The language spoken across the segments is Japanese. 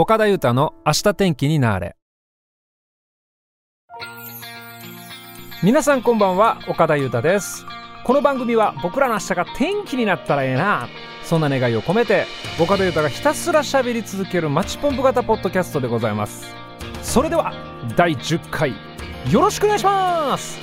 岡田裕太の明日天気になれ。皆さんこんばんは岡田裕太です。この番組は僕らの明日が天気になったらええな。そんな願いを込めて岡田裕太がひたすら喋り続けるマッチポンプ型ポッドキャストでございます。それでは第10回よろしくお願いします。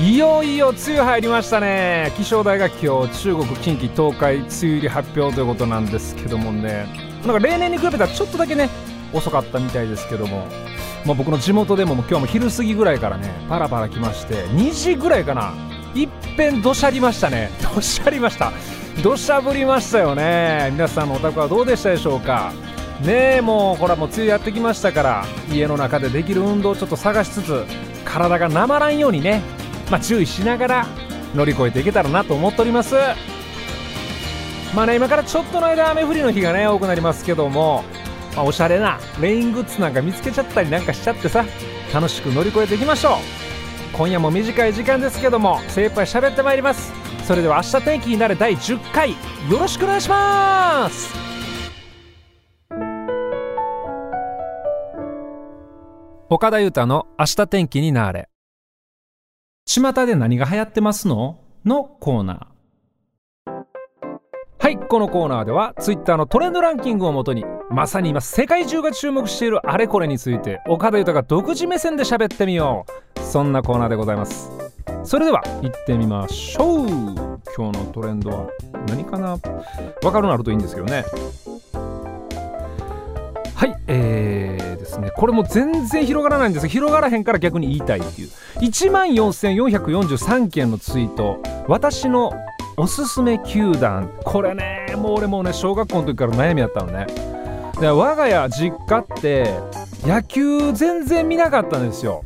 いよいよ梅雨入りましたね。気象台が今日中国近畿東海梅雨入り発表ということなんですけどもね。なんか例年に比べたらちょっとだけね遅かったみたいですけども、まあ、僕の地元でもも今日も昼過ぎぐらいからねパラパラ来まして2時ぐらいかな。いっぺんどしゃりましたね。どしゃりました。どしゃ降りましたよね。皆さんのお宅はどうでしたでしょうか。ねえもうこれはもう梅雨やってきましたから家の中でできる運動をちょっと探しつつ体がなまらんようにね、まあ、注意しながら乗り越えていけたらなと思っております。まあね今からちょっとの間雨降りの日がね多くなりますけども、まあ、おしゃれなレイングッズなんか見つけちゃったりなんかしちゃってさ楽しく乗り越えていきましょう。今夜も短い時間ですけども精一杯喋ってまいります。それでは明日天気になる第10回よろしくお願いします。岡田裕太の明日天気になれ。巷で何が流行ってますの？のコーナー。はいこのコーナーでは Twitter のトレンドランキングをもとにまさに今世界中が注目しているあれこれについて岡田豊が独自目線で喋ってみようそんなコーナーでございますそれでは行ってみましょう今日のトレンドは何かなわかるのあるといいんですけどねはいえーですねこれも全然広がらないんです広がらへんから逆に言いたいっていう1万4443件のツイート私のおすすめ球団これねもう俺もうね小学校の時から悩みやったのねで我が家実家って野球全然見なかったんですよ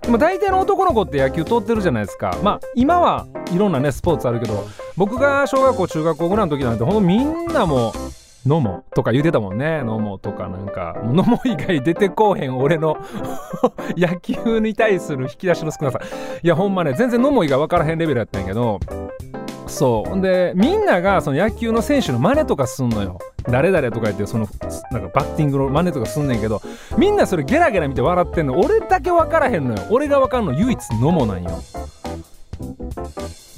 でも大体の男の子って野球通ってるじゃないですかまあ今はいろんなねスポーツあるけど僕が小学校中学校ぐらいの時なんてほんとみんなもノモとか言うてたもんね。ノモとかなんか、ノモ以外出てこうへん俺の 野球に対する引き出しの少なさ。いやほんまね、全然ノモ以外分からへんレベルやったんやけど、そう。でみんながその野球の選手の真似とかすんのよ。誰々とか言ってそのなんかバッティングの真似とかすんねんけどみんなそれゲラゲラ見て笑ってんの。俺だけ分からへんのよ。俺が分かんの唯一のもなんよ。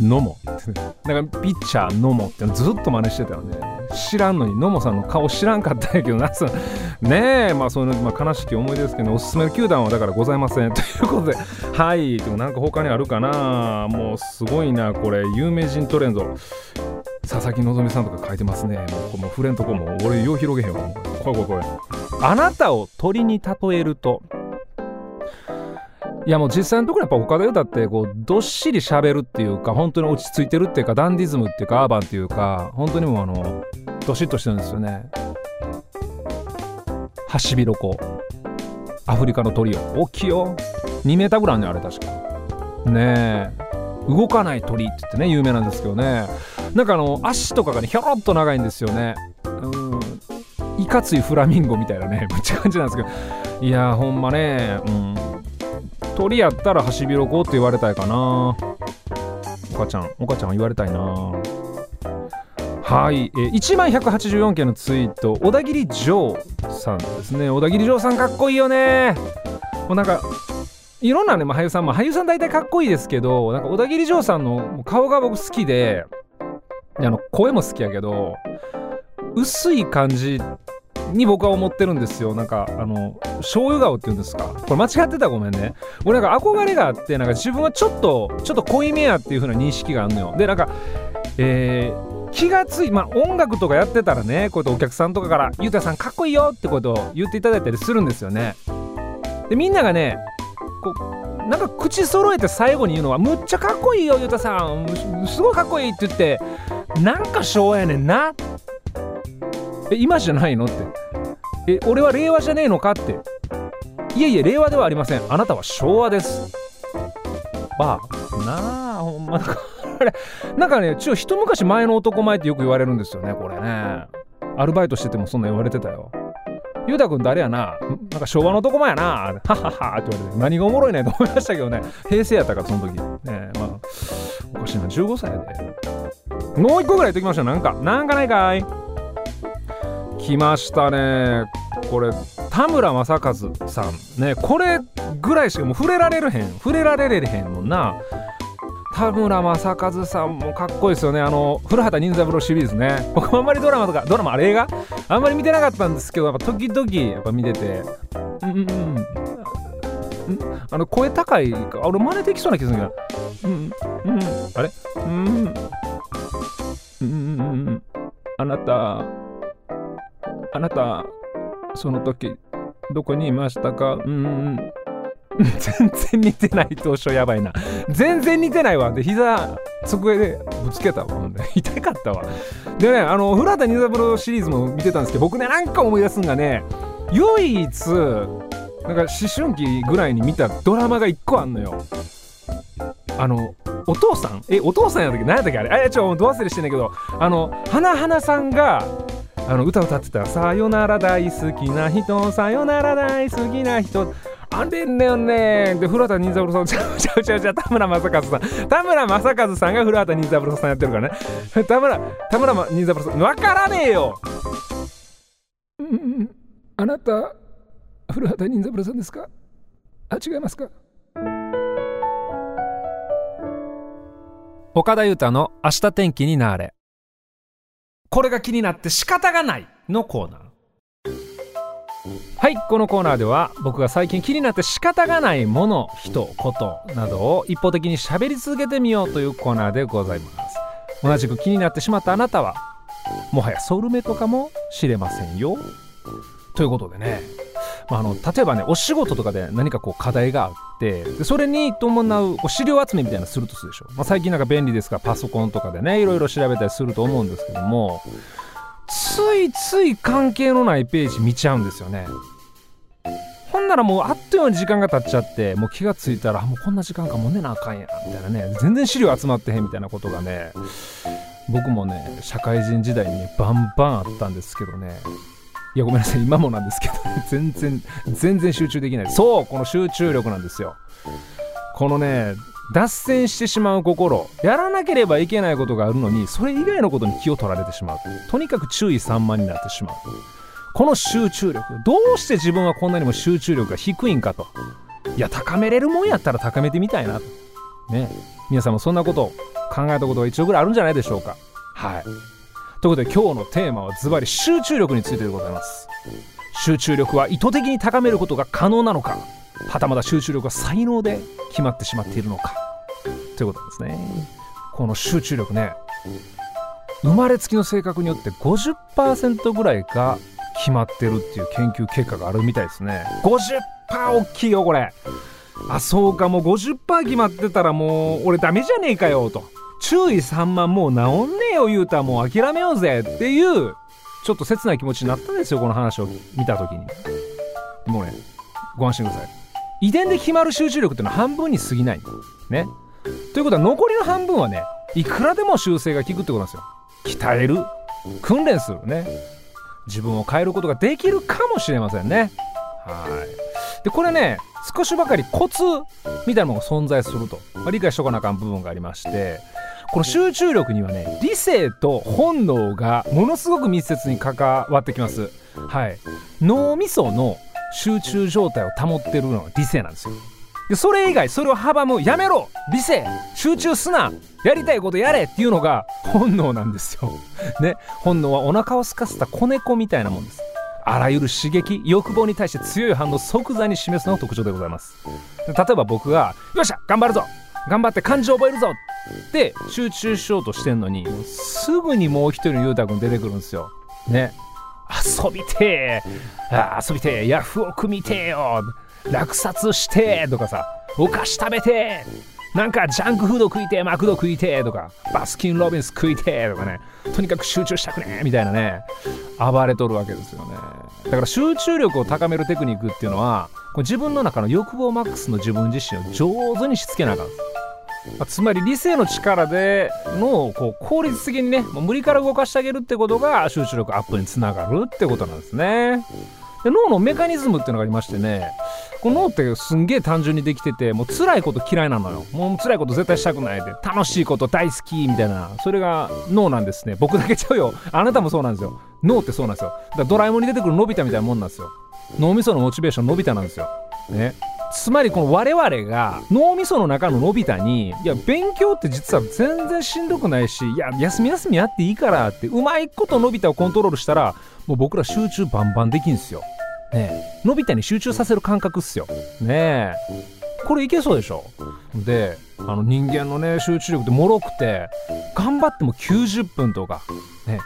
のも」だからピッチャーのもってずっと真似してたよね。知らんのに野茂さんの顔知らんかったんやけどな ねえまあそういうの、まあ、悲しき思いですけど、ね、おすすめの球団はだからございません。ということではいでもなんか他にあるかなもうすごいなこれ有名人トレンド佐々木希さんとか書いてますねもうこの触れんとこも俺よう広げへんわこれこれこれあなたを鳥に例えるといやもう実際のところやっぱ他で歌ってこうどっしり喋るっていうか本当に落ち着いてるっていうかダンディズムっていうかアーバンっていうか本当にもうあのどしっとしてるんですよね。ハシビロコアフリカの鳥よ大きいよ。2メーターぐらいあるねあれ確か。ねえ。動かない鳥って言ってね有名なんですけどね。なんかあの足とかがねひょろっと長いんですよね。うん。いかついフラミンゴみたいなね めっちゃ感じなんですけど。いやほんまね。うん。鳥やったらハシビロコって言われたいかな。お母ちゃんお母ちゃんは言われたいな。はい、えー、1万184件のツイート小田切城さんですね。小田切城さんかっこいいよね。もうなんかいろんなね、まあ、俳優さん、まあ、俳優さん大体かっこいいですけどなんか小田切城さんの顔が僕好きであの声も好きやけど薄い感じに僕は思ってるんですよ。なんかあの醤油顔っていうんですか？これ間違ってたごめんね。俺なんか憧れがあってなんか自分はちょっとちょっと濃いめやっていう風な認識があるのよ。でなんかえー、気がついまあ音楽とかやってたらねこうやってお客さんとかから「ゆうたさんかっこいいよ」ってことを言っていただいたりするんですよね。でみんながねこうなんか口揃えて最後に言うのは「むっちゃかっこいいよゆうたさん。すごいかっこいい」って言ってなんか昭和やねんなえ今じゃないの？って。え俺は令和じゃねえのかって。いえいえ令和ではありません。あなたは昭和です。ばあ。なあほんま。なんかあれなんかねちょ一昔前の男前ってよく言われるんですよねこれね。アルバイトしててもそんな言われてたよ。ゆうたくん誰やな？なんか昭和の男前やな。はははって言われて何がおもろいねんと思いましたけどね。平成やったからその時。ねまあおかしいな。15歳やで。もう一個ぐらい言っときましょう。なんかなんかないかい。来ましたね。これ田村正和さん。ねこれぐらいしかもう触れられるへん。触れられれへんもんな。田村正和さんもかっこいいですよね。あの古畑任三郎シリーズね。僕あんまりドラマとかドラマあれ映画？あんまり見てなかったんですけどやっぱ時々やっぱ見てて。うんうんうん。あの声高いか。俺真似できそうな気するけど。うん。うん。あれ？うん。うん。うん。あなた。あなたその時どこにいましたか？うーん全然似てない当初やばいな。全然似てないわ。で膝机でぶつけたわ。ほんで痛かったわ。でねあの古畑任三郎シリーズも見てたんですけど僕ねなんか思い出すんがね唯一なんか思春期ぐらいに見たドラマが1個あんのよ。あのお父さん？えお父さんやったっけ？何やったっけ？あれ？あれちょど忘れしてんだけど。あの花花さんがあの歌歌ってた「さよなら大好きな人さよなら大好きな人」あれんだよね。で古畑任三郎さんちゃうちゃうちゃうちゃう田村正和さん。田村正和さんが古畑任三郎さんやってるからね。田村田村任三郎さん分からねえよ。うん。あなた古畑任三郎さんですか？あ違いますか？岡田裕太の明日天気になれこれが気になって仕方がないのコーナー。はいこのコーナーでは僕が最近気になって仕方がないもの人ことなどを一方的に喋り続けてみようというコーナーでございます。同じく気になってしまったあなたはもはやソウルメイトかもしれませんよ。ということでねまあ、あの例えばねお仕事とかで何かこう課題があってでそれに伴うこう資料集めみたいなのするとするでしょ、まあ、最近なんか便利ですからパソコンとかでねいろいろ調べたりすると思うんですけどもついつい関係のないページ見ちゃうんですよね。ほんならもうあっという間に時間が経っちゃってもう気がついたらもうこんな時間かもう寝なあかんやみたいなね全然資料集まってへんみたいなことがね僕もね社会人時代にバンバンあったんですけどね。いやごめんなさい。今もなんですけど、ね、全然全然集中できない。そうこの集中力なんですよ。このね脱線してしまう心やらなければいけないことがあるのにそれ以外のことに気を取られてしまう。とにかく注意散漫になってしまう。この集中力どうして自分はこんなにも集中力が低いんかと。いや高めれるもんやったら高めてみたいな。とね。皆さんもそんなことを考えたことが一応ぐらいあるんじゃないでしょうか。はい。ということで今日のテーマはズバリ集中力についてでございます。集中力は意図的に高めることが可能なのか。はたまた集中力は才能で決まってしまっているのか。ということですね。この集中力ね生まれつきの性格によって50%ぐらいが決まってるっていう研究結果があるみたいですね。50%大きいよこれ。あそうかもう50%決まってたらもう俺ダメじゃねえかよと。注意3万もう治んねえよ言うたらもう諦めようぜっていうちょっと切ない気持ちになったんですよこの話を見た時に。もうねご安心ください。遺伝で決まる集中力っていうのは半分に過ぎない。ね。ということは残りの半分はねいくらでも修正が効くってことなんですよ。鍛える。訓練する。ね。自分を変えることができるかもしれませんね。はい。でこれね少しばかりコツみたいなものが存在すると、まあ、理解しとかなあかん部分がありまして。この集中力にはね理性と本能がものすごく密接に関わってきます。はい。脳みその集中状態を保ってるのは理性なんですよ。でそれ以外それを阻むやめろ理性集中すなやりたいことやれっていうのが本能なんですよ。ね。本能はお腹を空かせた子猫みたいなもんです。あらゆる刺激欲望に対して強い反応即座に示すのが特徴でございます。例えば僕が「よっしゃ頑張るぞ頑張って漢字覚えるぞって集中しようとしてんのにすぐにもう一人のゆうたくん出てくるんですよ。ね。遊びてえ。遊びてえ。ヤフオク見てえよ。落札してとかさ。お菓子食べてなんかジャンクフード食いてマクド食いてとか。バスキン・ロビンス食いてとかね。とにかく集中したくねみたいなね。暴れとるわけですよね。だから集中力を高めるテクニックっていうのは自分の中の欲望マックスの自分自身を上手にしつけなあかん。まあ、つまり理性の力で脳をこう効率的にね無理から動かしてあげるってことが集中力アップにつながるってことなんですね。で脳のメカニズムっていうのがありましてねこの脳ってすんげえ単純にできててもう辛いこと嫌いなのよ。もう辛いこと絶対したくないで楽しいこと大好きみたいなそれが脳なんですね。僕だけちゃうよ。あなたもそうなんですよ。脳ってそうなんですよ。だからドラえもんに出てくるのび太みたいなもんなんですよ。脳みそのモチベーションのび太なんですよ。ね。つまりこの我々が脳みその中ののび太にいや勉強って実は全然しんどくないしいや休み休みやっていいからってうまいことのび太をコントロールしたらもう僕ら集中バンバンできんすよ。ねえ。のび太に集中させる感覚っすよ。ねえ。これいけそうでしょ？であの人間のね集中力ってもろくて頑張っても90分とか。ね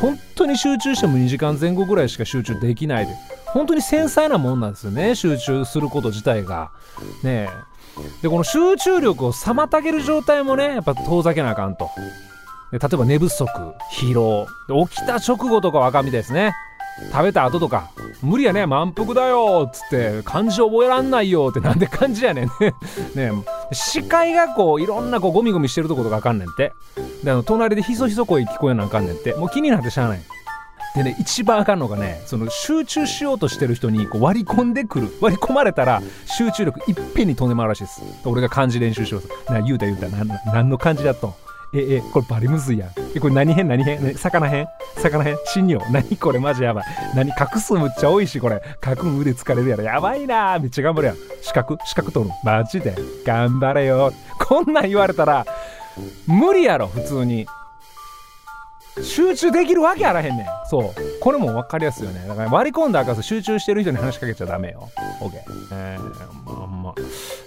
本当に集中しても2時間前後ぐらいしか集中できないで。本当に繊細なもんなんですよね集中すること自体が。ねえ。でこの集中力を妨げる状態もねやっぱ遠ざけなあかんと。で例えば寝不足疲労。起きた直後とかはあかんみたいですね。食べた後とか無理やね満腹だよっつって漢字覚えらんないよってなんで漢字やねんね。ね視界がこういろんなこうゴミゴミしてるとことかあかんねんって。であの隣でひそひそ声聞こえなあかんねんって。もう気になってしゃあない。でね一番あかんのがねその集中しようとしてる人にこう割り込んでくる。割り込まれたら集中力いっぺんに飛んでまうらしいです。俺が漢字練習しような言うた言うたな何の漢字だと。ええこれバリムズいや。んえこれ何編？何編、ね、魚編？魚編？死によ何これマジやばい。何画数むっちゃ多いしこれ。書く腕疲れるやろ。やばいな。めっちゃ頑張るやん。資格？資格取るマジで。頑張れよ。こんなん言われたら無理やろ普通に。集中できるわけあらへんねん。そう。これも分かりやすいよね。だから割り込んだ赤か集中してる人に話しかけちゃダメよ。OK えー、まあま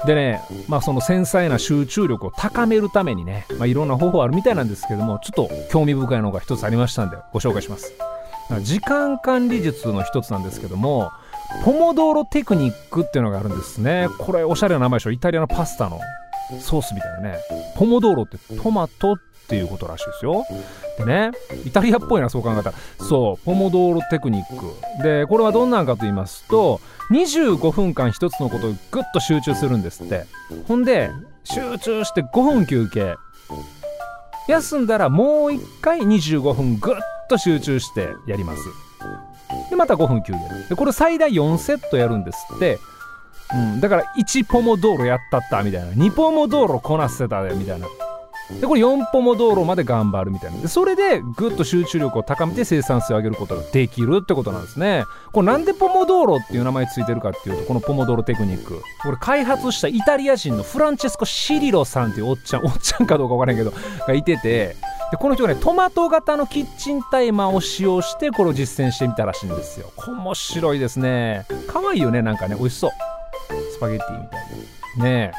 あ。でねまあその繊細な集中力を高めるためにね、まあ、いろんな方法あるみたいなんですけどもちょっと興味深いのが一つありましたんでご紹介します。時間管理術の一つなんですけどもポモドーロテクニックっていうのがあるんですね。これおしゃれな名前でしょ。イタリアのパスタのソースみたいなね。ポモドーロってトマトっていうことらしいですよ。でねイタリアっぽいなそう考えたら。そうポモドーロテクニックでこれはどんなんかと言いますと25分間一つのことをグッと集中するんですって。ほんで集中して5分休憩。休んだらもう一回25分グッと集中してやります。でまた5分休憩。でこれ最大4セットやるんですって。うん、だから1ポモ道路やったったみたいな。2ポモ道路こなせたでみたいな。でこれ4ポモ道路まで頑張るみたいな。でそれでぐっと集中力を高めて生産性を上げることができるってことなんですね。これなんでポモ道路っていう名前ついてるかっていうとこのポモ道路テクニック。これ開発したイタリア人のフランチェスコ・シリロさんっていうおっちゃんおっちゃんかどうか分からんけどがいてて。でこの人がねトマト型のキッチンタイマーを使用してこれを実践してみたらしいんですよ。面白いですね。可愛いよねなんかね。美味しそう。スパゲッティみたいな。ね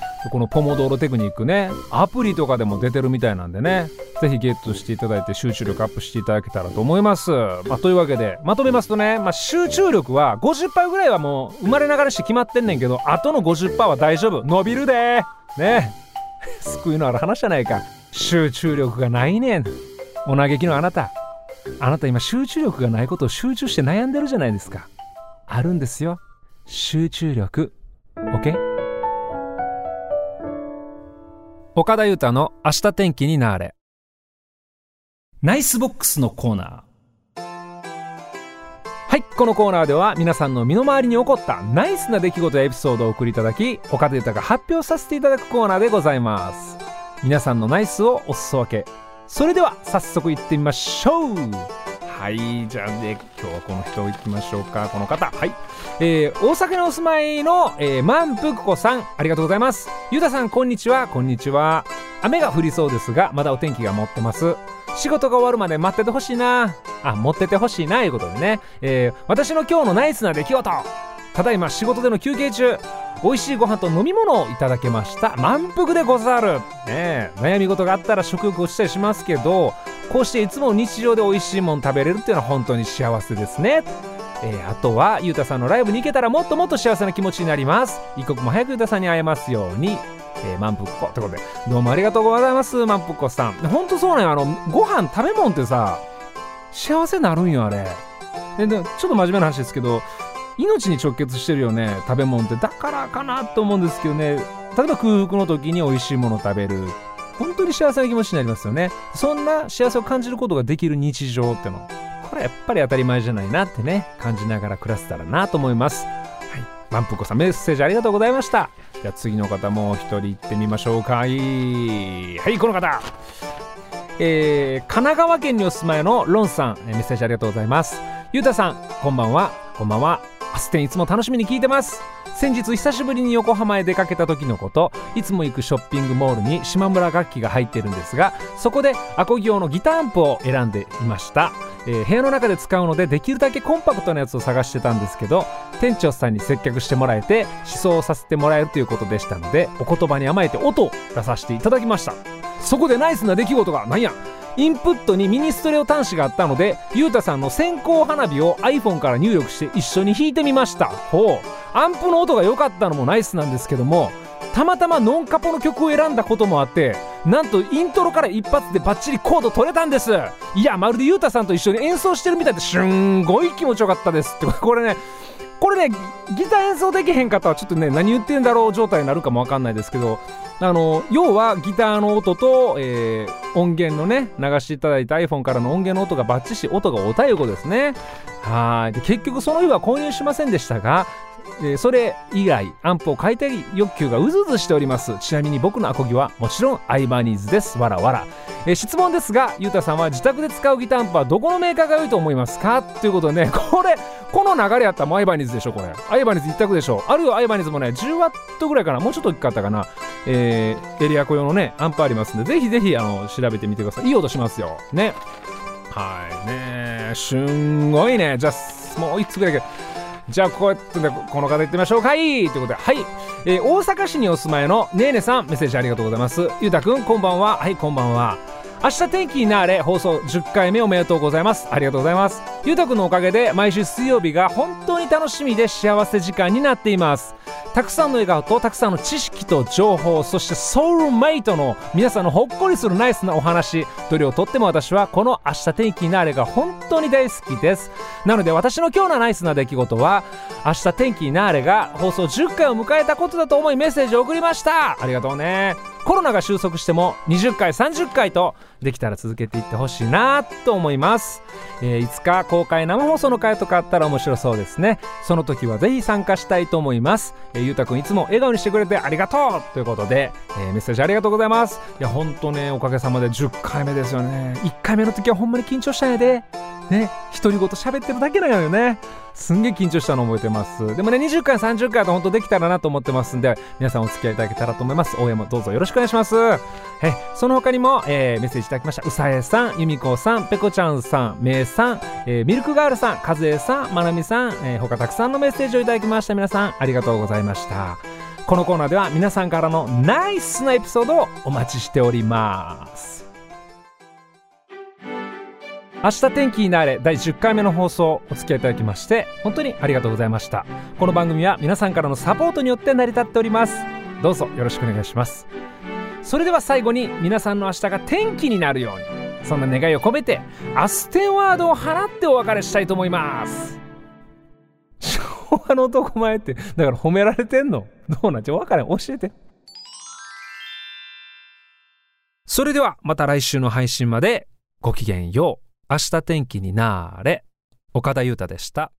え。このポモドーロテクニックね。アプリとかでも出てるみたいなんでね。ぜひゲットしていただいて集中力アップしていただけたらと思います、まあ、というわけでまとめますとね、まあ、集中力は50%ぐらいはもう生まれながらして決まってんねんけどあとの50%は大丈夫。伸びるで。ね。救いのある話じゃないか。集中力がないねん。お嘆きのあなた。あなた今集中力がないことを集中して悩んでるじゃないですか。あるんですよ。集中力。OK? 岡田裕太の明日天気になぁれ。ナイスボックスのコーナー。はい、このコーナーでは皆さんの身の回りに起こったナイスな出来事やエピソードを送りいただき、岡田裕太が発表させていただくコーナーでございます。皆さんのナイスをお裾分け。それでは早速行ってみましょうはいじゃあね今日はこの人行きましょうか。この方。はい。えー、大阪にお住まいの、えー、満腹子さんありがとうございます。ゆうたさんこんにちは。こんにちは。雨が降りそうですがまだお天気が持ってます。仕事が終わるまで待っててほしいな。あ持っててほしいないうことでね、えー、私の今日のナイスな出来事。ただいま仕事での休憩中美味しいご飯と飲み物をいただけました。満腹でござる、ね、悩み事があったら食欲落ちたりしますけどこうしていつも日常で美味しいもの食べれるっていうのは本当に幸せですね。えー、あとはゆうたさんのライブに行けたらもっともっと幸せな気持ちになります。一刻も早くゆうたさんに会えますように。えー、満腹子ということで。どうもありがとうございます満腹子さん。ほんとそうねあのご飯食べ物ってさ幸せになるんよあれ。でちょっと真面目な話ですけど命に直結してるよね食べ物って。だからかなと思うんですけどね。例えば空腹の時に美味しいもの食べる。本当に幸せな気持ちになりますよね。そんな幸せを感じることができる日常っての。これやっぱり当たり前じゃないなってね感じながら暮らせたらなと思います。はい。万福子さんメッセージありがとうございました。じゃあ次の方もう一人行ってみましょうか。はいこの方。えー、神奈川県にお住まいのロンさん、え、メッセージありがとうございます。ゆうたさんこんばんは。こんばんは。アステンいつも楽しみに聞いてます。先日久しぶりに横浜へ出かけた時のこと。いつも行くショッピングモールに島村楽器が入ってるんですがそこでアコギ用のギターアンプを選んでいました。えー、部屋の中で使うのでできるだけコンパクトなやつを探してたんですけど店長さんに接客してもらえて思想させてもらえるということでしたのでお言葉に甘えて音を出させていただきました。そこでナイスな出来事が何や。インプットにミニストレオ端子があったのでゆうたさんの線香花火を iPhone から入力して一緒に弾いてみました。ほう。アンプの音が良かったのもナイスなんですけどもたまたまノンカポの曲を選んだこともあってなんとイントロから一発でバッチリコード取れたんです。いやまるでゆうたさんと一緒に演奏してるみたいですんごい気持ちよかったです。ってこれねこれねギター演奏できへん方はちょっとね何言ってんだろう状態になるかもわかんないですけどあの要はギターの音と、えー、音源のね流していただいた iPhone からの音源の音がバッチし音がおたゆこですね。はい。で結局その日は購入しませんでしたがえ、それ以外アンプを買いたい欲求がうずうずしております。ちなみに僕のアコギはもちろんアイバニーズです。わらわら、えー、質問ですがゆうたさんは自宅で使うギターアンプはどこのメーカーが良いと思いますか？ということでねこれこの流れやったらもうアイバニーズでしょこれ。アイバニーズ一択でしょ。あるいはアイバニーズもね10ワットぐらいかな。もうちょっと大きかったかな。えー、エリアコ用のねアンプありますんでぜひぜひあの調べてみてください。いい音しますよ。ね。はい。ね。すんごいね。じゃあもう1つぐらいじゃあこうやってこの方行ってみましょう。かい。ということではい、えー、大阪市にお住まいのねえねさんメッセージありがとうございます。ゆうたくんこんばんは。はいこんばんは。明日天気になれ放送10回目おめでとうございます。ありがとうございます。ゆうたくんのおかげで毎週水曜日が本当に楽しみで幸せ時間になっています。たくさんの笑顔とたくさんの知識と情報そしてソウルメイトの皆さんのほっこりするナイスなお話どれをとっても私はこの明日天気になれが本当に大好きです。なので私の今日のナイスな出来事は明日天気になれが放送10回を迎えたことだと思いメッセージを送りました。ありがとうね。コロナが収束しても20回30回とできたら続けていってほしいなと思います、えー、いつか公開生放送の回とかあったら面白そうですね。その時はぜひ参加したいと思います、えー、ゆうたくんいつも笑顔にしてくれてありがとうということで、えー、メッセージありがとうございます。いやほんとねおかげさまで10回目ですよね。1回目の時はほんまに緊張したんやで。ね独り言喋ってるだけなのよね。すんげえ緊張したの覚えてます。でもね20回30回と本当できたらなと思ってますんで皆さんお付き合いいただけたらと思います。応援もどうぞよろしくお願いします。えその他にも、えー、メッセージいただきました。うさえさんゆみこさんぺこちゃんさんめいさん、えー、ミルクガールさんかずえさんまなみさん、えー、他たくさんのメッセージをいただきました。皆さんありがとうございました。このコーナーでは皆さんからのナイスなエピソードをお待ちしております。明日天気になれ第10回目の放送お付き合いいただきまして本当にありがとうございました。この番組は皆さんからのサポートによって成り立っております。どうぞよろしくお願いします。それでは最後に皆さんの明日が天気になるようにそんな願いを込めてアステンワードを放ってお別れしたいと思います。昭和の男前ってだから褒められてんの？どうなんちゃ分からん。教えて。それではまた来週の配信までごきげんよう。明日天気になーれ岡田裕太でした。